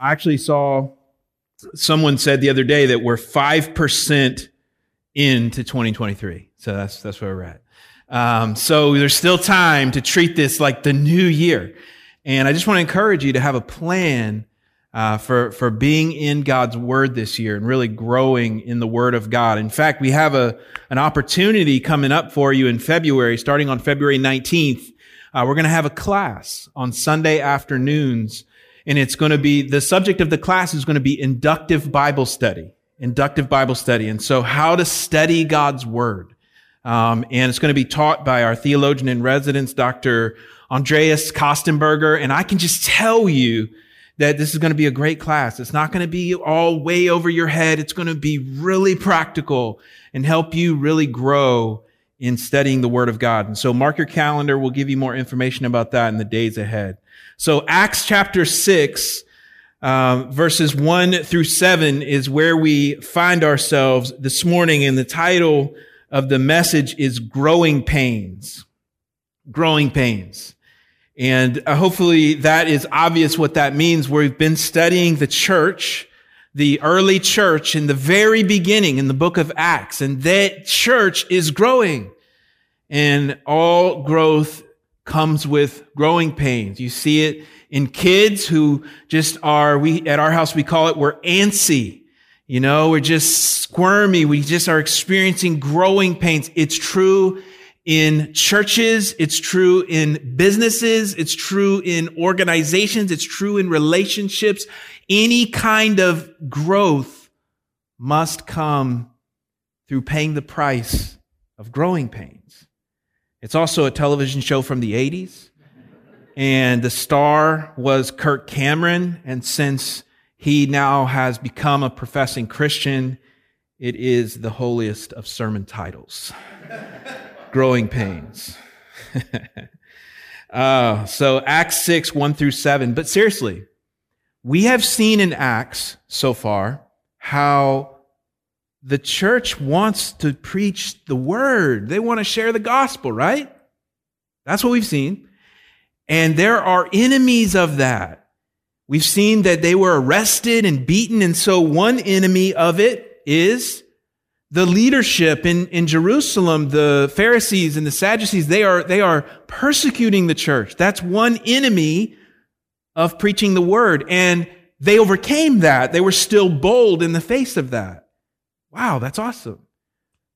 I actually saw someone said the other day that we're 5% into 2023. So that's, that's where we're at. Um, so there's still time to treat this like the new year. And I just want to encourage you to have a plan uh, for for being in God's Word this year and really growing in the Word of God. In fact, we have a an opportunity coming up for you in February, starting on February 19th. Uh, we're going to have a class on Sunday afternoons, and it's going to be the subject of the class is going to be inductive Bible study. Inductive Bible study, and so how to study God's Word. Um, and it's going to be taught by our theologian in residence, Dr. Andreas Kostenberger. And I can just tell you that this is going to be a great class. It's not going to be all way over your head. It's going to be really practical and help you really grow in studying the Word of God. And so mark your calendar. We'll give you more information about that in the days ahead. So Acts chapter 6, uh, verses 1 through 7 is where we find ourselves this morning. And the title of the message is Growing Pains. Growing Pains. And uh, hopefully that is obvious what that means. We've been studying the church, the early church in the very beginning in the book of Acts, and that church is growing. And all growth comes with growing pains. You see it in kids who just are, we, at our house, we call it, we're antsy. You know, we're just squirmy. We just are experiencing growing pains. It's true in churches. It's true in businesses. It's true in organizations. It's true in relationships. Any kind of growth must come through paying the price of growing pains. It's also a television show from the 80s. And the star was Kirk Cameron. And since he now has become a professing Christian, it is the holiest of sermon titles growing pains. uh, so Acts 6, 1 through 7. But seriously, we have seen in Acts so far how the church wants to preach the word. They want to share the gospel, right? That's what we've seen. And there are enemies of that. We've seen that they were arrested and beaten. And so one enemy of it is the leadership in, in Jerusalem, the Pharisees and the Sadducees, they are, they are persecuting the church. That's one enemy of preaching the word. And they overcame that. They were still bold in the face of that. Wow, that's awesome.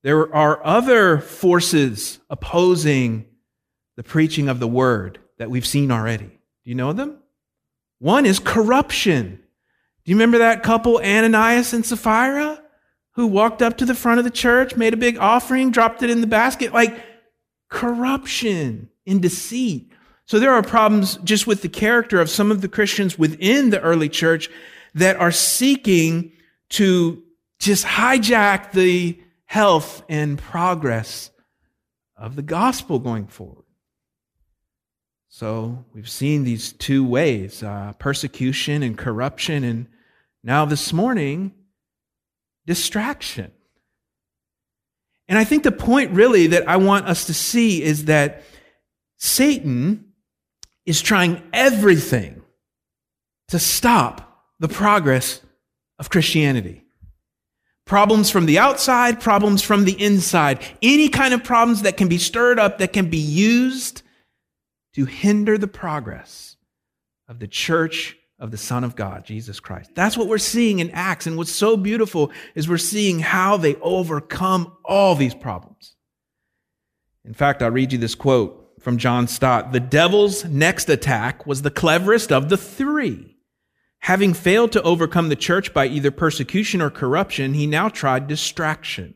There are other forces opposing the preaching of the word that we've seen already. Do you know them? One is corruption. Do you remember that couple, Ananias and Sapphira? who walked up to the front of the church, made a big offering, dropped it in the basket, like corruption and deceit. So there are problems just with the character of some of the Christians within the early church that are seeking to just hijack the health and progress of the gospel going forward. So we've seen these two ways uh, persecution and corruption. And now this morning, distraction. And I think the point really that I want us to see is that Satan is trying everything to stop the progress of Christianity. Problems from the outside, problems from the inside, any kind of problems that can be stirred up, that can be used to hinder the progress of the church of the Son of God, Jesus Christ. That's what we're seeing in Acts. And what's so beautiful is we're seeing how they overcome all these problems. In fact, I'll read you this quote from John Stott. The devil's next attack was the cleverest of the three. Having failed to overcome the church by either persecution or corruption, he now tried distraction.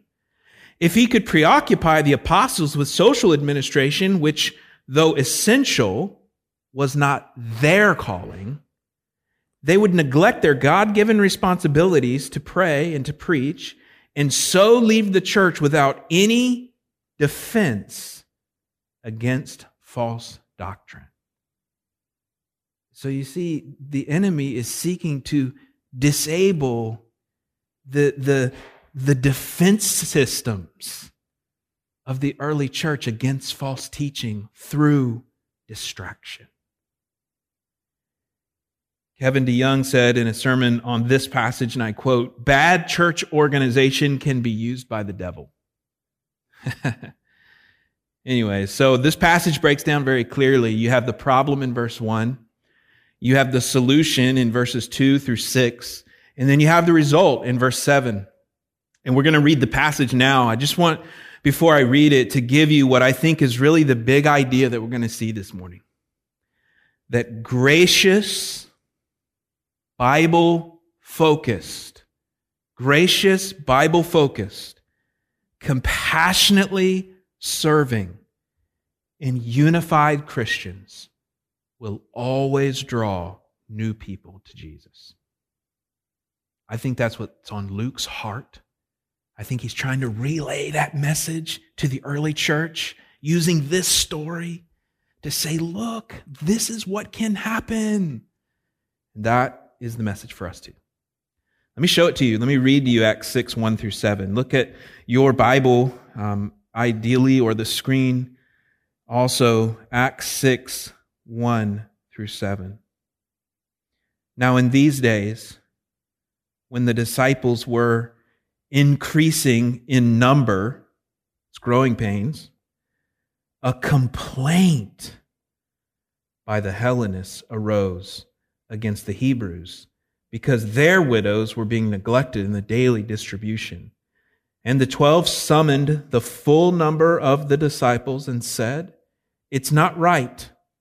If he could preoccupy the apostles with social administration, which, though essential, was not their calling, they would neglect their God given responsibilities to pray and to preach, and so leave the church without any defense against false doctrine. So you see, the enemy is seeking to disable the, the, the defense systems of the early church against false teaching through distraction. Kevin DeYoung said in a sermon on this passage, and I quote, bad church organization can be used by the devil. anyway, so this passage breaks down very clearly. You have the problem in verse 1, you have the solution in verses 2 through 6, and then you have the result in verse 7. And we're going to read the passage now. I just want, before I read it, to give you what I think is really the big idea that we're going to see this morning. That gracious, Bible focused, gracious, Bible focused, compassionately serving, and unified Christians will always draw new people to Jesus. I think that's what's on Luke's heart. I think he's trying to relay that message to the early church using this story to say, look, this is what can happen. That is the message for us too. Let me show it to you. Let me read to you Acts 6, 1 through 7. Look at your Bible, um, ideally, or the screen. Also, Acts 6, 1 through 7. Now, in these days, when the disciples were increasing in number, it's growing pains, a complaint by the Hellenists arose against the Hebrews because their widows were being neglected in the daily distribution. And the twelve summoned the full number of the disciples and said, It's not right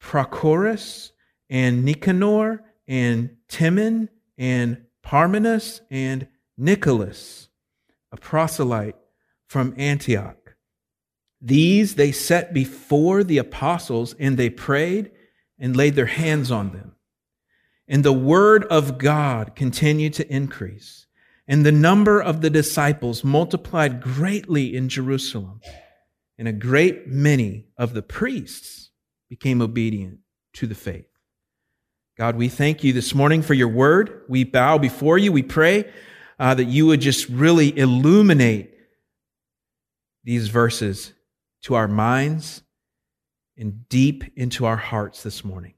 Prochorus, and Nicanor, and Timon, and Parmenas, and Nicholas, a proselyte from Antioch. These they set before the apostles, and they prayed and laid their hands on them. And the word of God continued to increase. And the number of the disciples multiplied greatly in Jerusalem. And a great many of the priests became obedient to the faith. God, we thank you this morning for your word. We bow before you. We pray uh, that you would just really illuminate these verses to our minds and deep into our hearts this morning.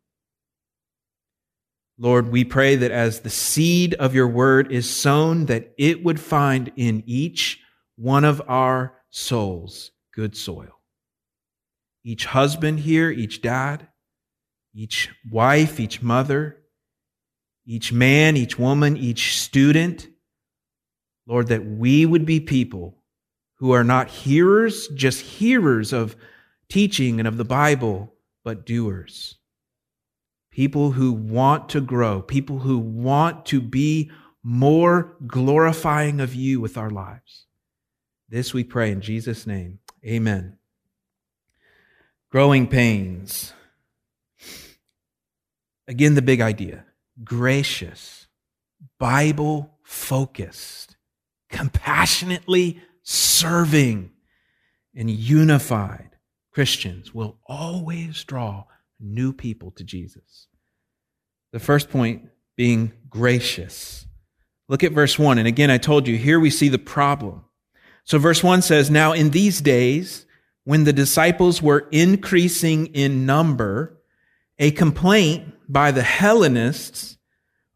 Lord, we pray that as the seed of your word is sown, that it would find in each one of our souls good soil. Each husband here, each dad, each wife, each mother, each man, each woman, each student, Lord, that we would be people who are not hearers, just hearers of teaching and of the Bible, but doers. People who want to grow, people who want to be more glorifying of you with our lives. This we pray in Jesus' name. Amen. Growing pains. Again, the big idea gracious, Bible focused, compassionately serving, and unified Christians will always draw new people to Jesus. The first point being gracious. Look at verse 1. And again, I told you, here we see the problem. So, verse 1 says, Now in these days, when the disciples were increasing in number, a complaint by the Hellenists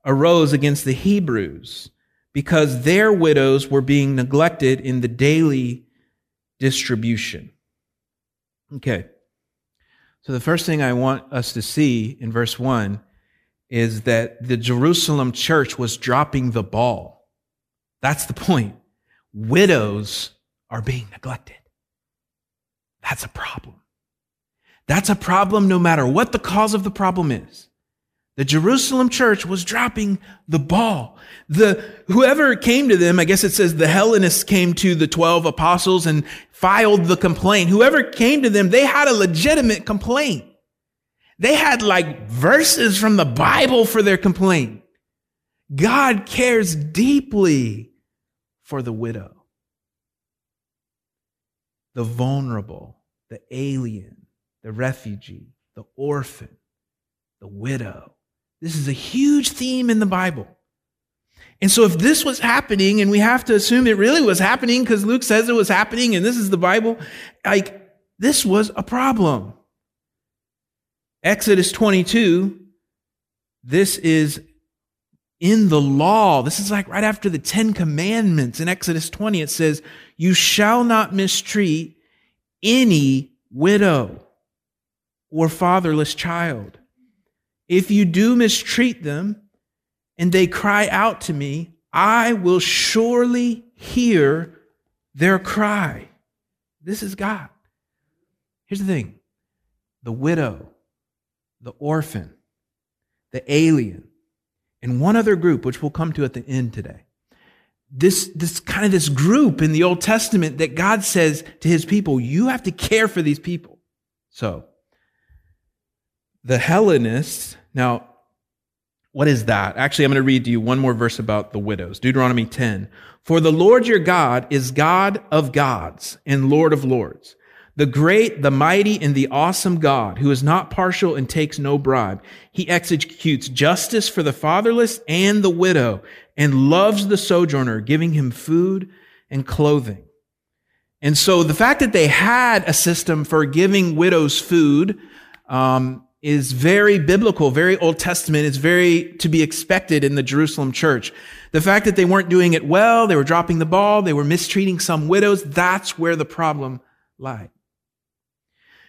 arose against the Hebrews because their widows were being neglected in the daily distribution. Okay. So the first thing I want us to see in verse 1 is that the Jerusalem church was dropping the ball. That's the point. Widows are being neglected. That's a problem. That's a problem no matter what the cause of the problem is. The Jerusalem church was dropping the ball. The, whoever came to them, I guess it says the Hellenists came to the 12 apostles and filed the complaint. Whoever came to them, they had a legitimate complaint. They had like verses from the Bible for their complaint. God cares deeply for the widow, the vulnerable, the alien, the refugee, the orphan, the widow. This is a huge theme in the Bible. And so if this was happening, and we have to assume it really was happening because Luke says it was happening and this is the Bible, like this was a problem. Exodus 22, this is in the law. This is like right after the Ten Commandments. In Exodus 20, it says, You shall not mistreat any widow or fatherless child. If you do mistreat them and they cry out to me, I will surely hear their cry. This is God. Here's the thing the widow, the orphan, the alien, and one other group, which we'll come to at the end today. This, this kind of this group in the Old Testament that God says to his people, you have to care for these people. So, the Hellenists, now, what is that? Actually, I'm going to read to you one more verse about the widows. Deuteronomy 10. For the Lord your God is God of gods and Lord of lords the great, the mighty, and the awesome God, who is not partial and takes no bribe. He executes justice for the fatherless and the widow, and loves the sojourner, giving him food and clothing. And so the fact that they had a system for giving widows food um, is very biblical, very Old Testament. It's very to be expected in the Jerusalem church. The fact that they weren't doing it well, they were dropping the ball, they were mistreating some widows, that's where the problem lied.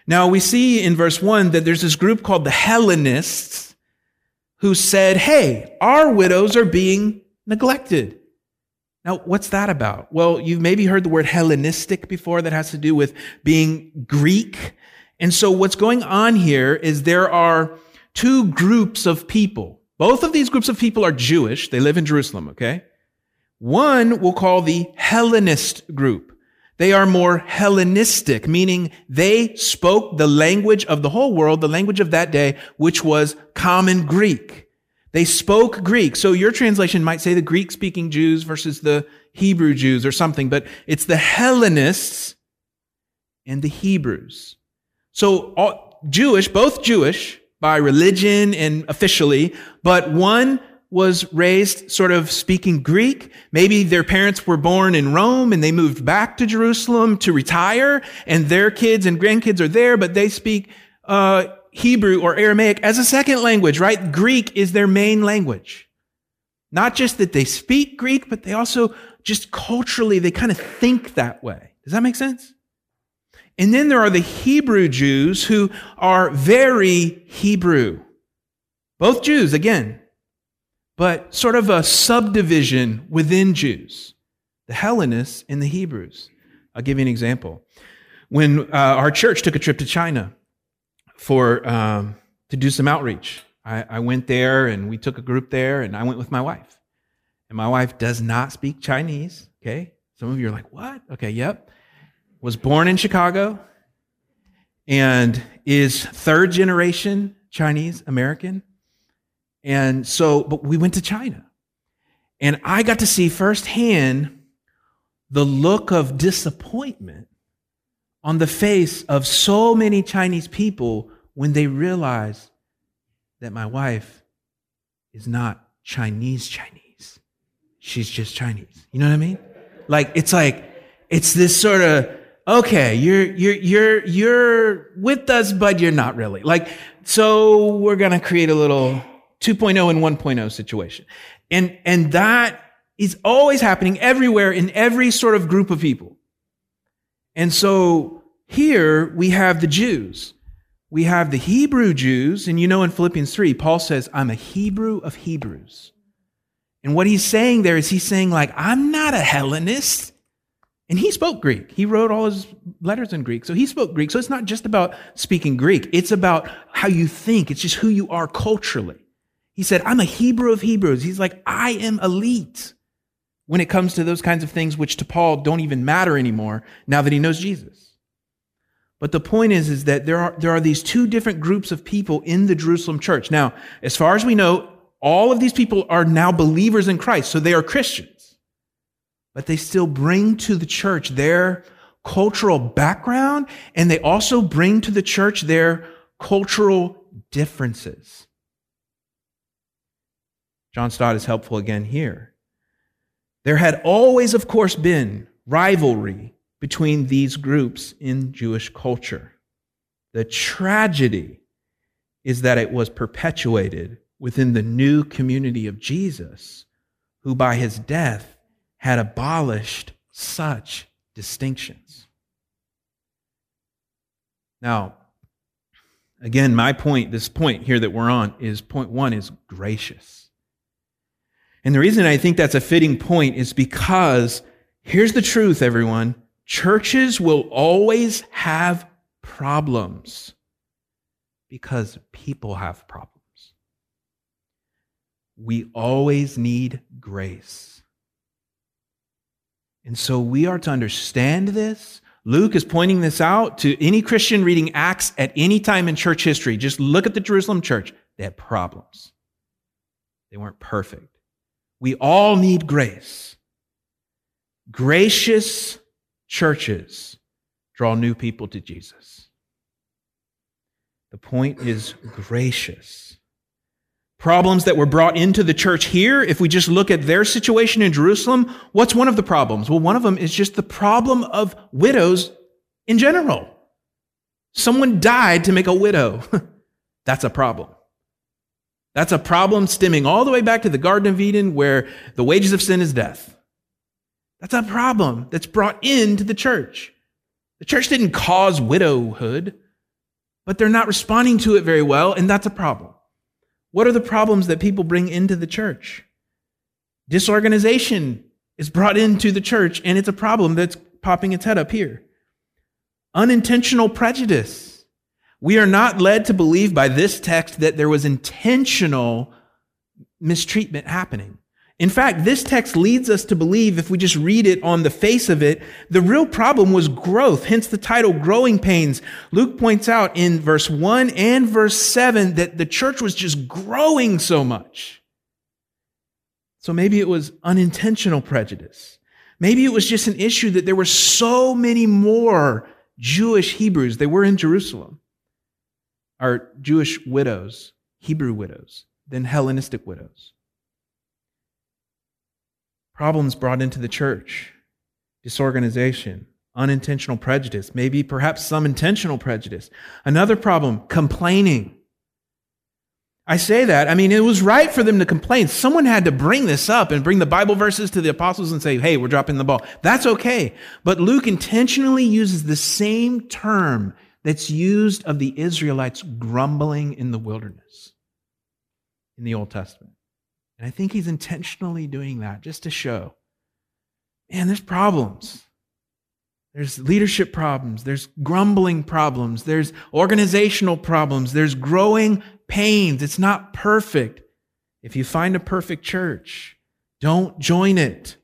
Now we see in verse one that there's this group called the Hellenists who said, Hey, our widows are being neglected. Now, what's that about? Well, you've maybe heard the word Hellenistic before that has to do with being Greek. And so what's going on here is there are two groups of people. Both of these groups of people are Jewish. They live in Jerusalem, okay? One we'll call the Hellenist group. They are more Hellenistic, meaning they spoke the language of the whole world, the language of that day, which was common Greek. They spoke Greek. So your translation might say the Greek speaking Jews versus the Hebrew Jews or something, but it's the Hellenists and the Hebrews. So all, Jewish, both Jewish by religion and officially, but one was raised sort of speaking Greek. Maybe their parents were born in Rome and they moved back to Jerusalem to retire and their kids and grandkids are there, but they speak uh, Hebrew or Aramaic as a second language, right? Greek is their main language. Not just that they speak Greek, but they also just culturally, they kind of think that way. Does that make sense? And then there are the Hebrew Jews who are very Hebrew. Both Jews, again, but sort of a subdivision within Jews the Hellenists and the Hebrews. I'll give you an example. When uh, our church took a trip to China for um, to do some outreach, I, I went there and we took a group there, and I went with my wife. And my wife does not speak Chinese. Okay, some of you are like, "What?" Okay, yep. Was born in Chicago and is third generation Chinese American. And so, but we went to China. And I got to see firsthand the look of disappointment on the face of so many Chinese people when they realize that my wife is not Chinese Chinese. She's just Chinese. You know what I mean? Like it's like it's this sort of okay, you're you're you're you're with us but you're not really. Like so we're going to create a little 2.0 and 1.0 situation. And, and that is always happening everywhere in every sort of group of people. And so here we have the Jews. We have the Hebrew Jews. And you know, in Philippians 3, Paul says, I'm a Hebrew of Hebrews. And what he's saying there is he's saying, like, I'm not a Hellenist. And he spoke Greek. He wrote all his letters in Greek. So he spoke Greek. So it's not just about speaking Greek. It's about how you think. It's just who you are culturally. He said, I'm a Hebrew of Hebrews. He's like, I am elite when it comes to those kinds of things, which to Paul don't even matter anymore now that he knows Jesus. But the point is, is that there are, there are these two different groups of people in the Jerusalem church. Now, as far as we know, all of these people are now believers in Christ, so they are Christians. But they still bring to the church their cultural background, and they also bring to the church their cultural differences. John Stott is helpful again here. There had always, of course, been rivalry between these groups in Jewish culture. The tragedy is that it was perpetuated within the new community of Jesus, who by his death had abolished such distinctions. Now, again, my point, this point here that we're on, is point one is gracious. And the reason I think that's a fitting point is because here's the truth, everyone churches will always have problems because people have problems. We always need grace. And so we are to understand this. Luke is pointing this out to any Christian reading Acts at any time in church history. Just look at the Jerusalem church. They had problems, they weren't perfect. We all need grace. Gracious churches draw new people to Jesus. The point is gracious. Problems that were brought into the church here, if we just look at their situation in Jerusalem, what's one of the problems? Well, one of them is just the problem of widows in general. Someone died to make a widow. That's a problem. That's a problem stemming all the way back to the Garden of Eden where the wages of sin is death. That's a problem that's brought into the church. The church didn't cause widowhood, but they're not responding to it very well, and that's a problem. What are the problems that people bring into the church? Disorganization is brought into the church, and it's a problem that's popping its head up here. Unintentional prejudice. We are not led to believe by this text that there was intentional mistreatment happening. In fact, this text leads us to believe, if we just read it on the face of it, the real problem was growth, hence the title Growing Pains. Luke points out in verse 1 and verse 7 that the church was just growing so much. So maybe it was unintentional prejudice. Maybe it was just an issue that there were so many more Jewish Hebrews. They were in Jerusalem, or Jewish widows, Hebrew widows, than Hellenistic widows problems brought into the church, disorganization, unintentional prejudice, maybe perhaps some intentional prejudice. Another problem, complaining. I say that, I mean, it was right for them to complain. Someone had to bring this up and bring the Bible verses to the apostles and say, hey, we're dropping the ball. That's okay. But Luke intentionally uses the same term that's used of the Israelites grumbling in the wilderness in the Old Testament. And I think he's intentionally doing that just to show man, there's problems. There's leadership problems. There's grumbling problems. There's organizational problems. There's growing pains. It's not perfect. If you find a perfect church, don't join it.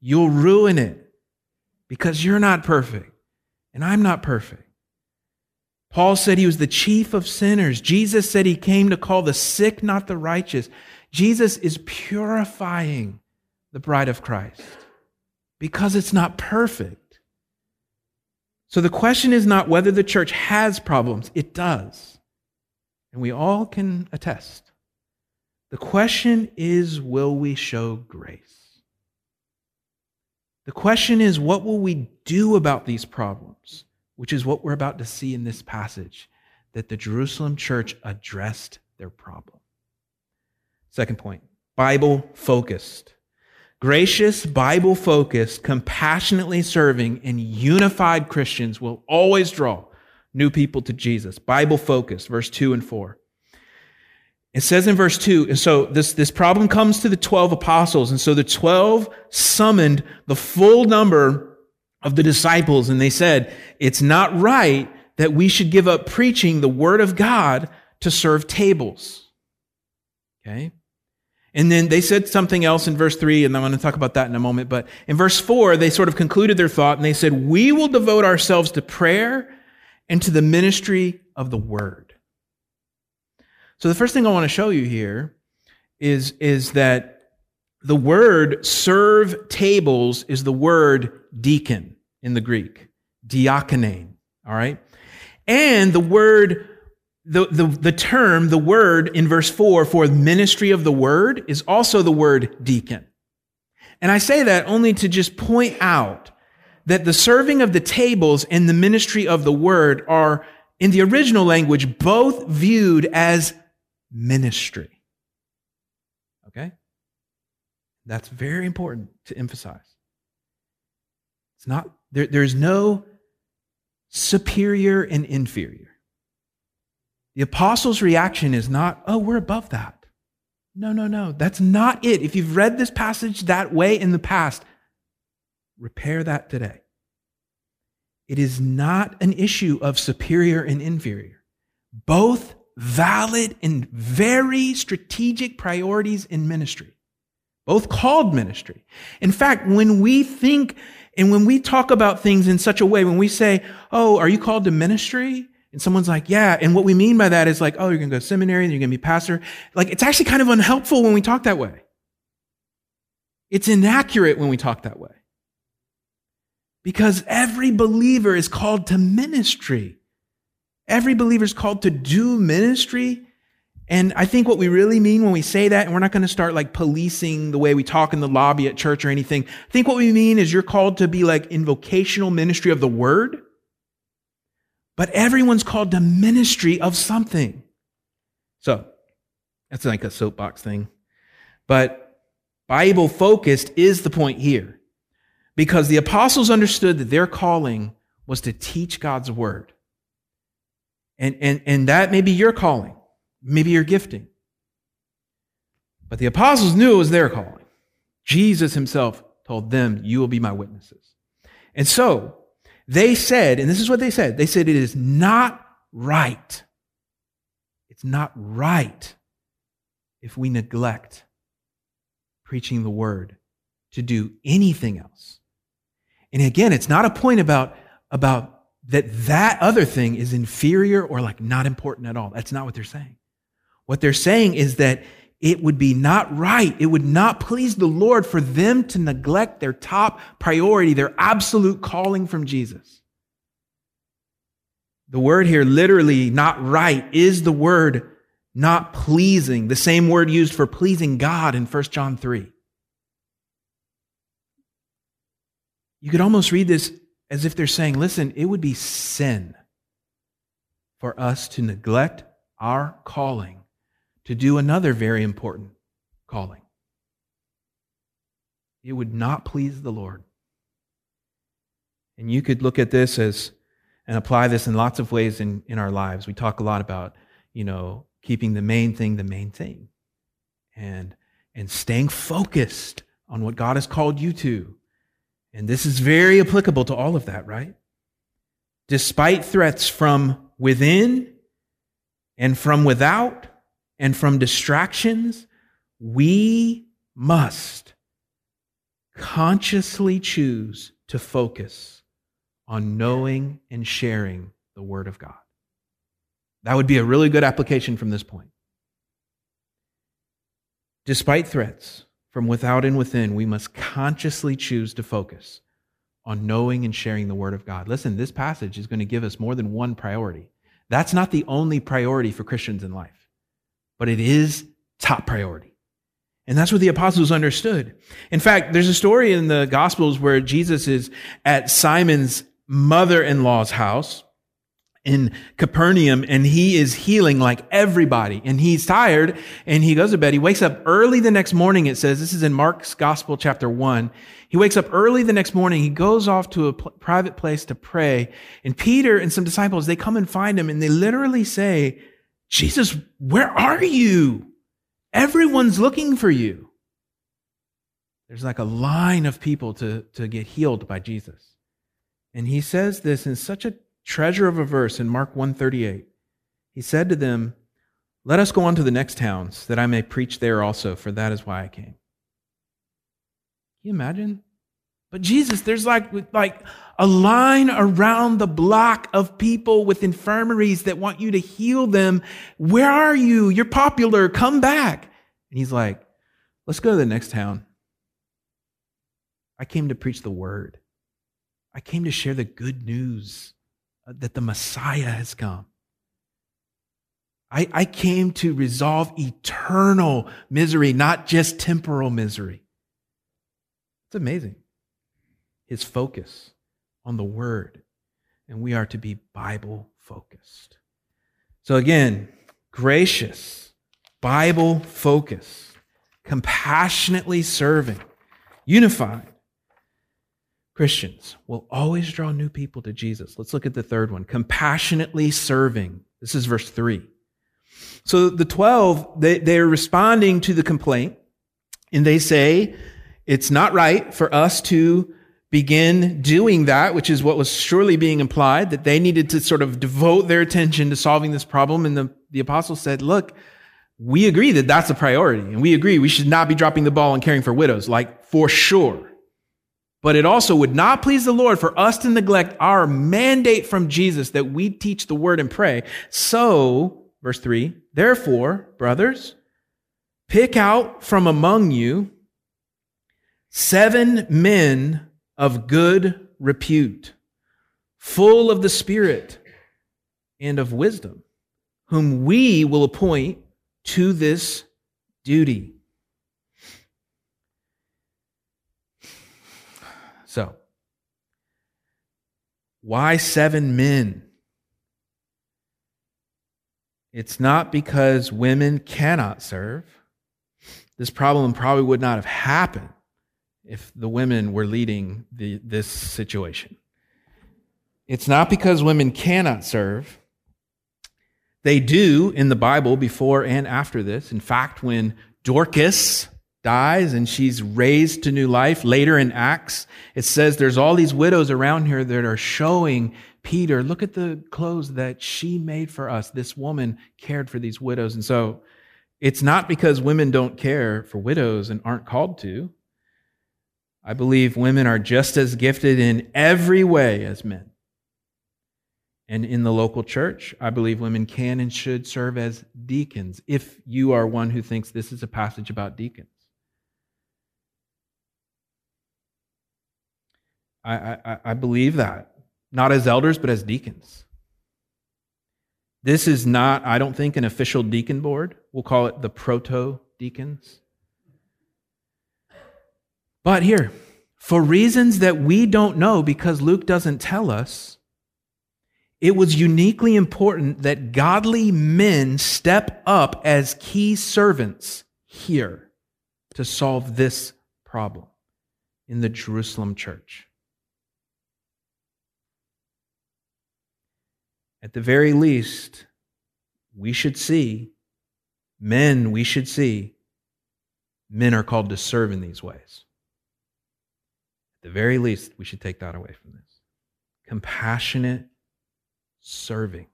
You'll ruin it because you're not perfect and I'm not perfect. Paul said he was the chief of sinners. Jesus said he came to call the sick, not the righteous. Jesus is purifying the bride of Christ because it's not perfect. So the question is not whether the church has problems, it does. And we all can attest. The question is will we show grace? The question is what will we do about these problems, which is what we're about to see in this passage that the Jerusalem church addressed their problem. Second point Bible focused. Gracious, Bible focused, compassionately serving, and unified Christians will always draw new people to Jesus. Bible focused, verse 2 and 4. It says in verse 2, and so this, this problem comes to the 12 apostles, and so the 12 summoned the full number of the disciples, and they said, It's not right that we should give up preaching the word of God to serve tables. Okay? And then they said something else in verse 3, and I'm going to talk about that in a moment. But in verse 4, they sort of concluded their thought and they said, We will devote ourselves to prayer and to the ministry of the word. So the first thing I want to show you here is, is that the word serve tables is the word deacon in the Greek, diakonein, all right? And the word, the, the, the term, the word in verse 4 for ministry of the word is also the word deacon. And I say that only to just point out that the serving of the tables and the ministry of the word are, in the original language, both viewed as ministry. Okay? That's very important to emphasize. It's not, there, there's no superior and inferior. The apostles' reaction is not, oh, we're above that. No, no, no. That's not it. If you've read this passage that way in the past, repair that today. It is not an issue of superior and inferior. Both valid and very strategic priorities in ministry. Both called ministry. In fact, when we think and when we talk about things in such a way, when we say, Oh, are you called to ministry? And someone's like, yeah. And what we mean by that is like, oh, you're going to go to seminary and you're going to be pastor. Like, it's actually kind of unhelpful when we talk that way. It's inaccurate when we talk that way. Because every believer is called to ministry. Every believer is called to do ministry. And I think what we really mean when we say that, and we're not going to start like policing the way we talk in the lobby at church or anything. I think what we mean is you're called to be like in vocational ministry of the word but everyone's called to ministry of something. So that's like a soapbox thing. But Bible focused is the point here because the apostles understood that their calling was to teach God's word. And, and, and that may be your calling, maybe your gifting. But the apostles knew it was their calling. Jesus himself told them, You will be my witnesses. And so, they said, and this is what they said they said, it is not right. It's not right if we neglect preaching the word to do anything else. And again, it's not a point about, about that that other thing is inferior or like not important at all. That's not what they're saying. What they're saying is that it would be not right. It would not please the Lord for them to neglect their top priority, their absolute calling from Jesus. The word here, literally, not right, is the word not pleasing, the same word used for pleasing God in 1 John 3. You could almost read this as if they're saying, listen, it would be sin for us to neglect our calling to do another very important calling. It would not please the Lord. And you could look at this as and apply this in lots of ways in, in our lives. We talk a lot about, you know, keeping the main thing the main thing and and staying focused on what God has called you to. And this is very applicable to all of that, right? Despite threats from within and from without, and from distractions, we must consciously choose to focus on knowing and sharing the Word of God. That would be a really good application from this point. Despite threats from without and within, we must consciously choose to focus on knowing and sharing the Word of God. Listen, this passage is going to give us more than one priority. That's not the only priority for Christians in life but it is top priority. And that's what the apostles understood. In fact, there's a story in the Gospels where Jesus is at Simon's mother in law's house in Capernaum and he is healing like everybody and he's tired and he goes to bed. He wakes up early the next morning. It says, this is in Mark's gospel, chapter one. He wakes up early the next morning. He goes off to a pl- private place to pray and Peter and some disciples, they come and find him and they literally say, Jesus, where are you? Everyone's looking for you. There's like a line of people to, to get healed by Jesus. And he says this in such a treasure of a verse in Mark 138. He said to them, Let us go on to the next towns, that I may preach there also, for that is why I came. Can you imagine? But Jesus, there's like, like a line around the block of people with infirmaries that want you to heal them. Where are you? You're popular. Come back. And he's like, let's go to the next town. I came to preach the word. I came to share the good news uh, that the Messiah has come. I, I came to resolve eternal misery, not just temporal misery. It's amazing. His focus on the word. And we are to be Bible focused. So again, gracious, Bible focused, compassionately serving, unified. Christians will always draw new people to Jesus. Let's look at the third one compassionately serving. This is verse 3. So the 12, they, they're responding to the complaint, and they say, It's not right for us to begin doing that, which is what was surely being implied, that they needed to sort of devote their attention to solving this problem. And the, the apostles said, Look, we agree that that's a priority, and we agree we should not be dropping the ball on caring for widows, like for sure. But it also would not please the Lord for us to neglect our mandate from Jesus that we teach the word and pray. So, verse 3, therefore, brothers, pick out from among you seven men of good repute, full of the Spirit and of wisdom, whom we will appoint to this duty. So, why seven men? It's not because women cannot serve. This problem probably would not have happened if the women were leading the, this situation. It's not because women cannot serve. They do in the Bible before and after this. In fact, when Dorcas dies and she's raised to new life. Later in Acts, it says there's all these widows around here that are showing Peter, look at the clothes that she made for us. This woman cared for these widows. And so it's not because women don't care for widows and aren't called to. I believe women are just as gifted in every way as men. And in the local church, I believe women can and should serve as deacons if you are one who thinks this is a passage about deacons. I, I, I believe that. Not as elders, but as deacons. This is not, I don't think, an official deacon board. We'll call it the proto deacons. But here, for reasons that we don't know because Luke doesn't tell us, it was uniquely important that godly men step up as key servants here to solve this problem in the Jerusalem church. At the very least, we should see, men, we should see, men are called to serve in these ways. The very least, we should take that away from this. Compassionate serving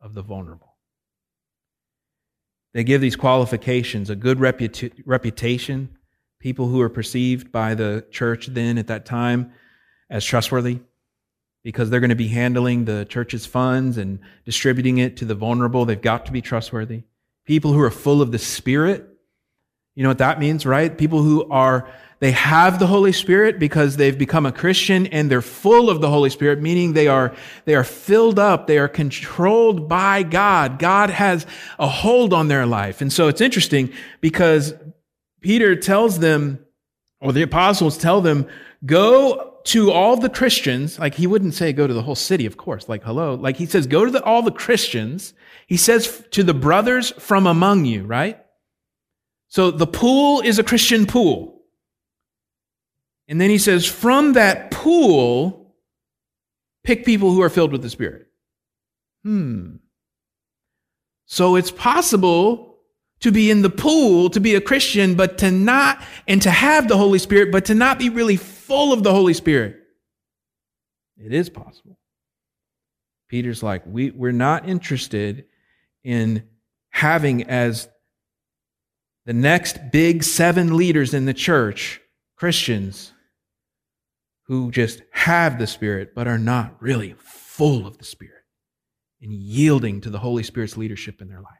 of the vulnerable. They give these qualifications a good reputa- reputation, people who are perceived by the church then at that time as trustworthy because they're going to be handling the church's funds and distributing it to the vulnerable. They've got to be trustworthy. People who are full of the Spirit. You know what that means, right? People who are, they have the Holy Spirit because they've become a Christian and they're full of the Holy Spirit, meaning they are, they are filled up. They are controlled by God. God has a hold on their life. And so it's interesting because Peter tells them, or the apostles tell them, go to all the Christians, like he wouldn't say go to the whole city, of course, like hello. Like he says, go to the, all the Christians. He says to the brothers from among you, right? So the pool is a Christian pool. And then he says, from that pool, pick people who are filled with the Spirit. Hmm. So it's possible to be in the pool, to be a Christian, but to not, and to have the Holy Spirit, but to not be really full of the Holy Spirit. It is possible. Peter's like, we, we're not interested in having as the next big seven leaders in the church Christians who just have the Spirit but are not really full of the Spirit and yielding to the Holy Spirit's leadership in their life.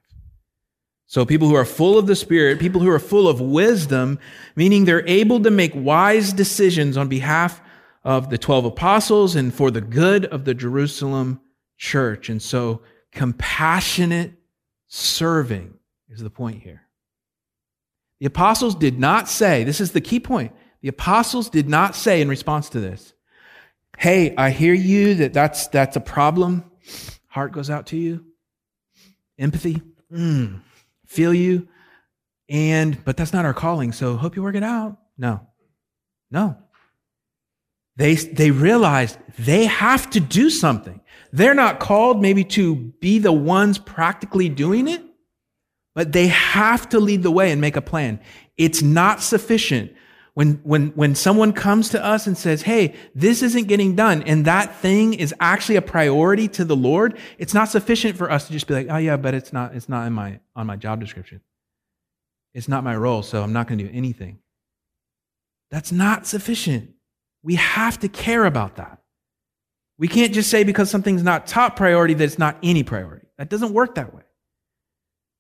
So people who are full of the Spirit, people who are full of wisdom, meaning they're able to make wise decisions on behalf of the 12 apostles and for the good of the Jerusalem church. And so compassionate serving is the point here. The apostles did not say, this is the key point. The apostles did not say in response to this, Hey, I hear you that that's, that's a problem. Heart goes out to you. Empathy. Mm, feel you. And, but that's not our calling. So hope you work it out. No, no. They, they realized they have to do something. They're not called maybe to be the ones practically doing it, but they have to lead the way and make a plan. It's not sufficient when, when, when someone comes to us and says, Hey, this isn't getting done, and that thing is actually a priority to the Lord, it's not sufficient for us to just be like, Oh yeah, but it's not, it's not in my, on my job description. It's not my role, so I'm not going to do anything. That's not sufficient. We have to care about that. We can't just say because something's not top priority that it's not any priority. That doesn't work that way.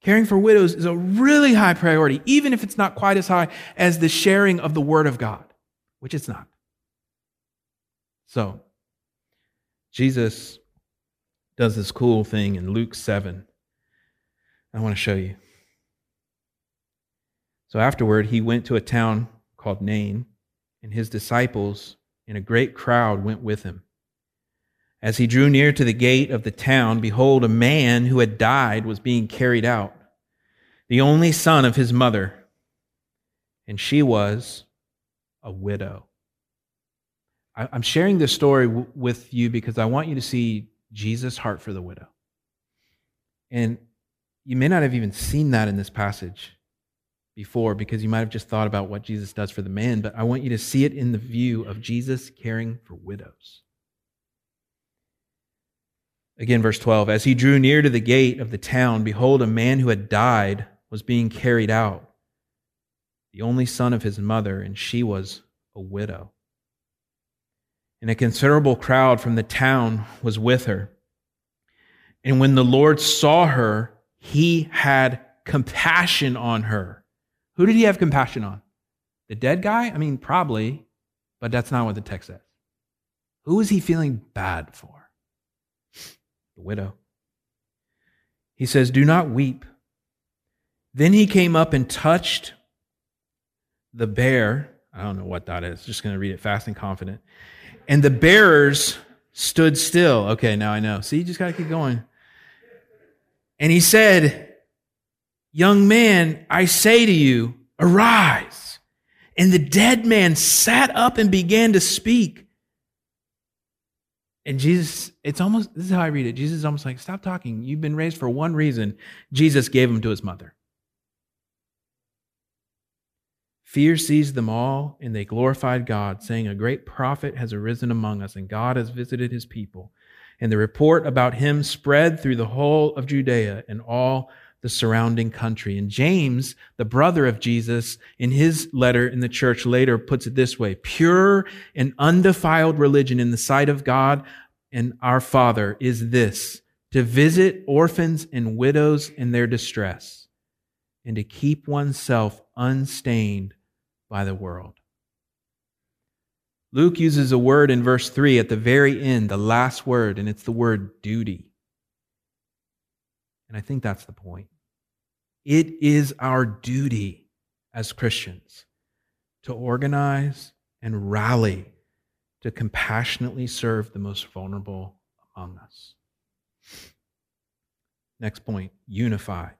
Caring for widows is a really high priority, even if it's not quite as high as the sharing of the Word of God, which it's not. So, Jesus does this cool thing in Luke 7. I want to show you. So, afterward, he went to a town called Nain, and his disciples and a great crowd went with him. As he drew near to the gate of the town, behold, a man who had died was being carried out, the only son of his mother, and she was a widow. I'm sharing this story with you because I want you to see Jesus' heart for the widow. And you may not have even seen that in this passage before because you might have just thought about what Jesus does for the man, but I want you to see it in the view of Jesus caring for widows. Again, verse 12 As he drew near to the gate of the town, behold, a man who had died was being carried out, the only son of his mother, and she was a widow. And a considerable crowd from the town was with her. And when the Lord saw her, he had compassion on her. Who did he have compassion on? The dead guy? I mean, probably, but that's not what the text says. Who is he feeling bad for? The widow. He says, Do not weep. Then he came up and touched the bear. I don't know what that is. Just going to read it fast and confident. And the bearers stood still. Okay, now I know. See, you just got to keep going. And he said, Young man, I say to you, arise. And the dead man sat up and began to speak. And Jesus, it's almost, this is how I read it. Jesus is almost like, stop talking. You've been raised for one reason. Jesus gave him to his mother. Fear seized them all, and they glorified God, saying, A great prophet has arisen among us, and God has visited his people. And the report about him spread through the whole of Judea and all the surrounding country. And James, the brother of Jesus, in his letter in the church later puts it this way pure and undefiled religion in the sight of God and our Father is this to visit orphans and widows in their distress and to keep oneself unstained by the world. Luke uses a word in verse 3 at the very end, the last word, and it's the word duty. And I think that's the point. It is our duty as Christians to organize and rally to compassionately serve the most vulnerable among us. Next point unified.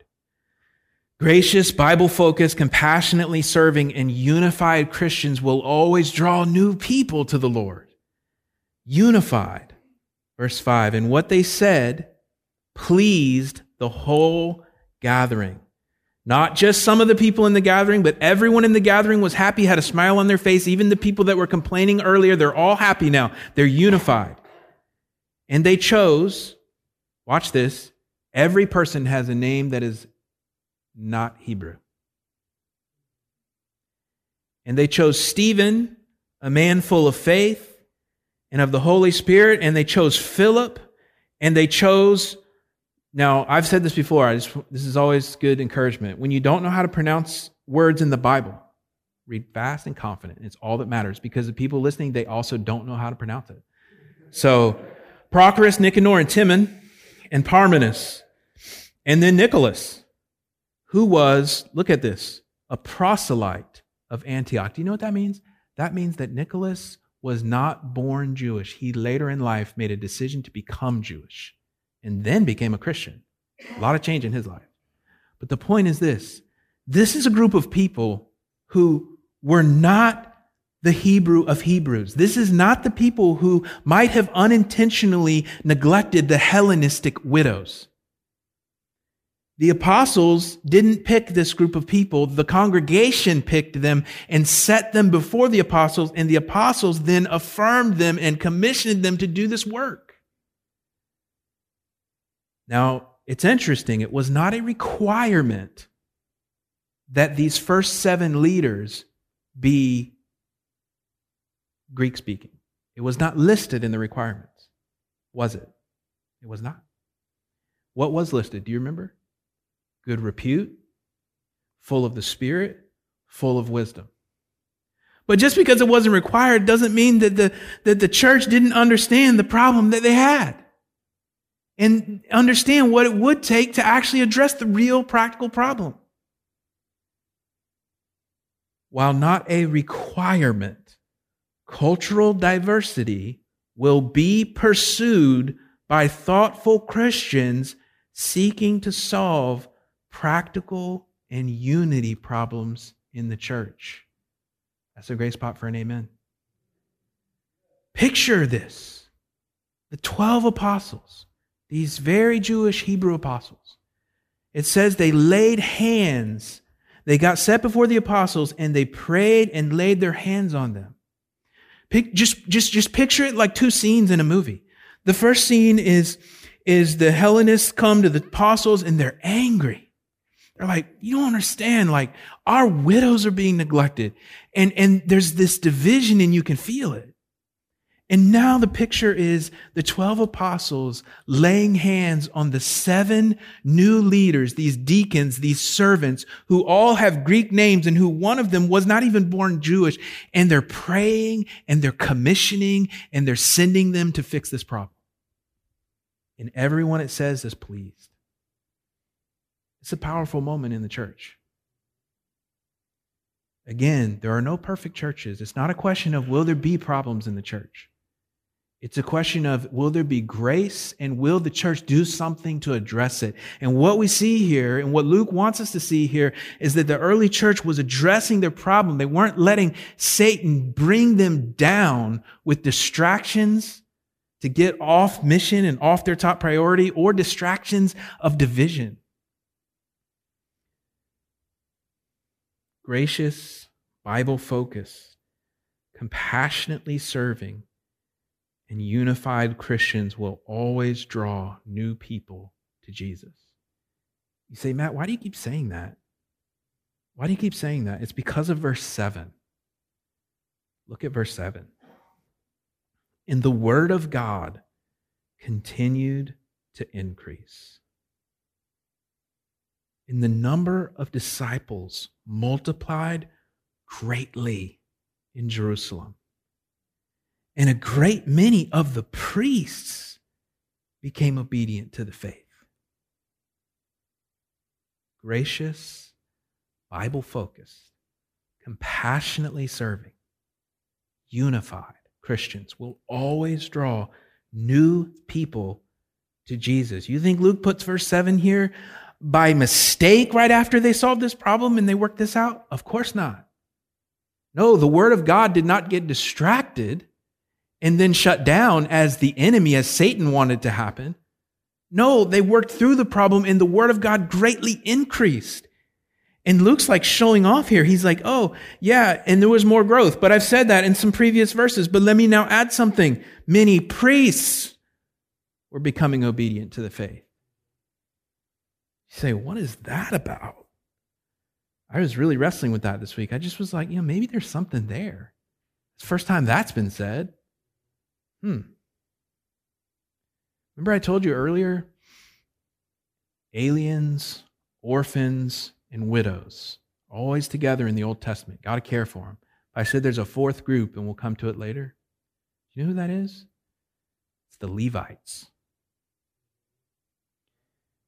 Gracious, Bible focused, compassionately serving, and unified Christians will always draw new people to the Lord. Unified. Verse 5 And what they said pleased the whole gathering. Not just some of the people in the gathering, but everyone in the gathering was happy, had a smile on their face. Even the people that were complaining earlier, they're all happy now. They're unified. And they chose, watch this, every person has a name that is not Hebrew. And they chose Stephen, a man full of faith and of the Holy Spirit, and they chose Philip, and they chose Now, I've said this before. Just, this is always good encouragement. When you don't know how to pronounce words in the Bible, read fast and confident. It's all that matters because the people listening, they also don't know how to pronounce it. So, Prochorus, Nicanor, and Timon, and Parmenas, and then Nicholas, who was, look at this, a proselyte of Antioch. Do you know what that means? That means that Nicholas was not born Jewish. He later in life made a decision to become Jewish and then became a Christian. A lot of change in his life. But the point is this this is a group of people who were not the Hebrew of Hebrews. This is not the people who might have unintentionally neglected the Hellenistic widows. The apostles didn't pick this group of people. The congregation picked them and set them before the apostles, and the apostles then affirmed them and commissioned them to do this work. Now, it's interesting. It was not a requirement that these first seven leaders be Greek speaking. It was not listed in the requirements, was it? It was not. What was listed? Do you remember? Good repute, full of the Spirit, full of wisdom. But just because it wasn't required doesn't mean that the, that the church didn't understand the problem that they had and understand what it would take to actually address the real practical problem. While not a requirement, cultural diversity will be pursued by thoughtful Christians seeking to solve practical and unity problems in the church. That's a great spot for an amen. Picture this the 12 apostles, these very Jewish Hebrew apostles. It says they laid hands. They got set before the apostles and they prayed and laid their hands on them. Just, just, just picture it like two scenes in a movie. The first scene is, is the Hellenists come to the apostles and they're angry. They're like, you don't understand. Like our widows are being neglected and, and there's this division and you can feel it. And now the picture is the 12 apostles laying hands on the seven new leaders, these deacons, these servants who all have Greek names and who one of them was not even born Jewish. And they're praying and they're commissioning and they're sending them to fix this problem. And everyone it says is pleased. It's a powerful moment in the church. Again, there are no perfect churches. It's not a question of will there be problems in the church. It's a question of will there be grace and will the church do something to address it? And what we see here and what Luke wants us to see here is that the early church was addressing their problem. They weren't letting Satan bring them down with distractions to get off mission and off their top priority or distractions of division. Gracious, Bible focused, compassionately serving and unified Christians will always draw new people to Jesus. You say, Matt, why do you keep saying that? Why do you keep saying that? It's because of verse 7. Look at verse 7. And the word of God continued to increase. And the number of disciples multiplied greatly in Jerusalem and a great many of the priests became obedient to the faith. Gracious, Bible focused, compassionately serving, unified Christians will always draw new people to Jesus. You think Luke puts verse 7 here by mistake right after they solved this problem and they worked this out? Of course not. No, the word of God did not get distracted and then shut down as the enemy, as Satan wanted to happen. No, they worked through the problem and the word of God greatly increased. And Luke's like showing off here. He's like, oh, yeah, and there was more growth. But I've said that in some previous verses. But let me now add something. Many priests were becoming obedient to the faith. You say, what is that about? I was really wrestling with that this week. I just was like, you know, maybe there's something there. It's the first time that's been said. Hmm. Remember, I told you earlier aliens, orphans, and widows, always together in the Old Testament. Got to care for them. I said there's a fourth group, and we'll come to it later. Do you know who that is? It's the Levites.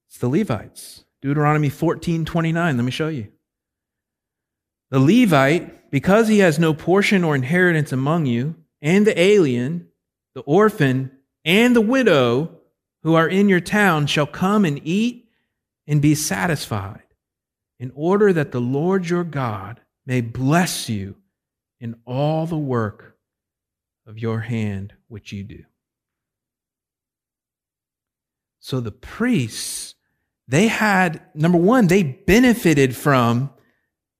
It's the Levites. Deuteronomy 14 29. Let me show you. The Levite, because he has no portion or inheritance among you, and the alien, the orphan, and the widow who are in your town shall come and eat and be satisfied, in order that the Lord your God may bless you in all the work of your hand which you do. So the priests, they had, number one, they benefited from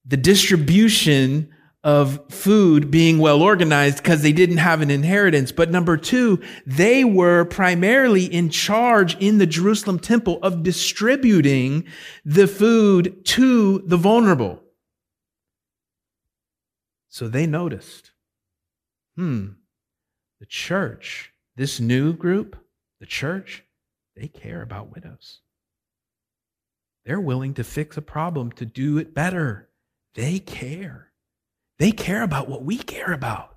the distribution of food being well organized because they didn't have an inheritance. But number two, they were primarily in charge in the Jerusalem temple of distributing the food to the vulnerable. So they noticed, hmm, the church, this new group, the church, they care about widows. They're willing to fix a problem to do it better. They care. They care about what we care about.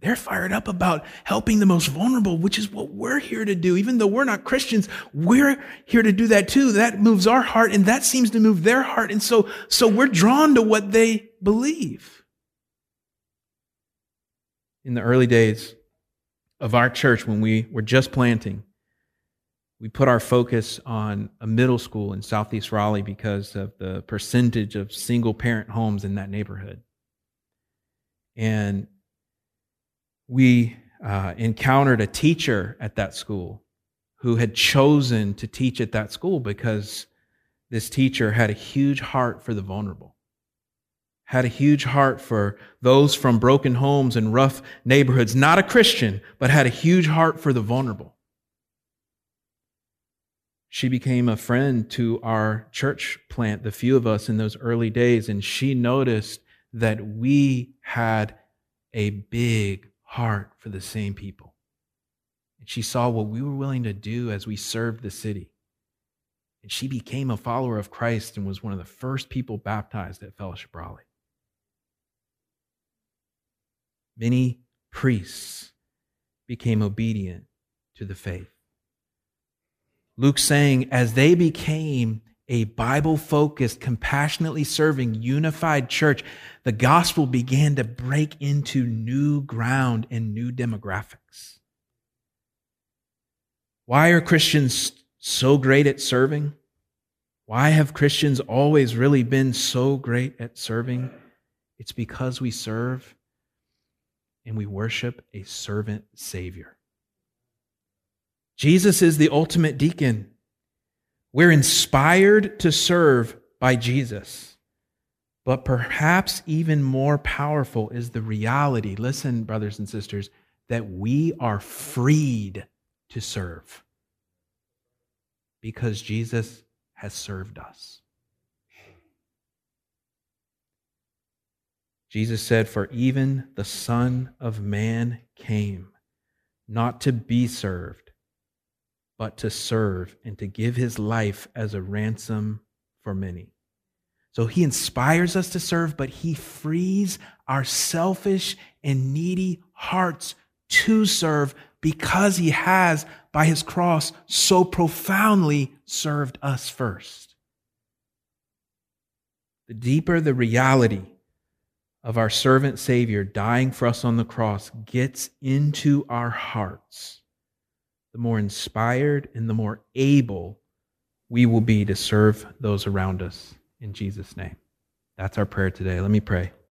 They're fired up about helping the most vulnerable, which is what we're here to do. Even though we're not Christians, we're here to do that too. That moves our heart and that seems to move their heart. And so, so we're drawn to what they believe. In the early days of our church, when we were just planting, we put our focus on a middle school in Southeast Raleigh because of the percentage of single parent homes in that neighborhood. And we uh, encountered a teacher at that school who had chosen to teach at that school because this teacher had a huge heart for the vulnerable, had a huge heart for those from broken homes and rough neighborhoods, not a Christian, but had a huge heart for the vulnerable she became a friend to our church plant, the few of us in those early days, and she noticed that we had a big heart for the same people. And she saw what we were willing to do as we served the city. And she became a follower of Christ and was one of the first people baptized at Fellowship Raleigh. Many priests became obedient to the faith. Luke saying, as they became a Bible focused, compassionately serving, unified church, the gospel began to break into new ground and new demographics. Why are Christians so great at serving? Why have Christians always really been so great at serving? It's because we serve and we worship a servant Savior. Jesus is the ultimate deacon. We're inspired to serve by Jesus. But perhaps even more powerful is the reality, listen, brothers and sisters, that we are freed to serve because Jesus has served us. Jesus said, For even the Son of Man came not to be served but to serve and to give his life as a ransom for many. So he inspires us to serve, but he frees our selfish and needy hearts to serve because he has, by his cross, so profoundly served us first. The deeper the reality of our servant Savior dying for us on the cross gets into our hearts, the more inspired and the more able we will be to serve those around us in Jesus' name. That's our prayer today. Let me pray.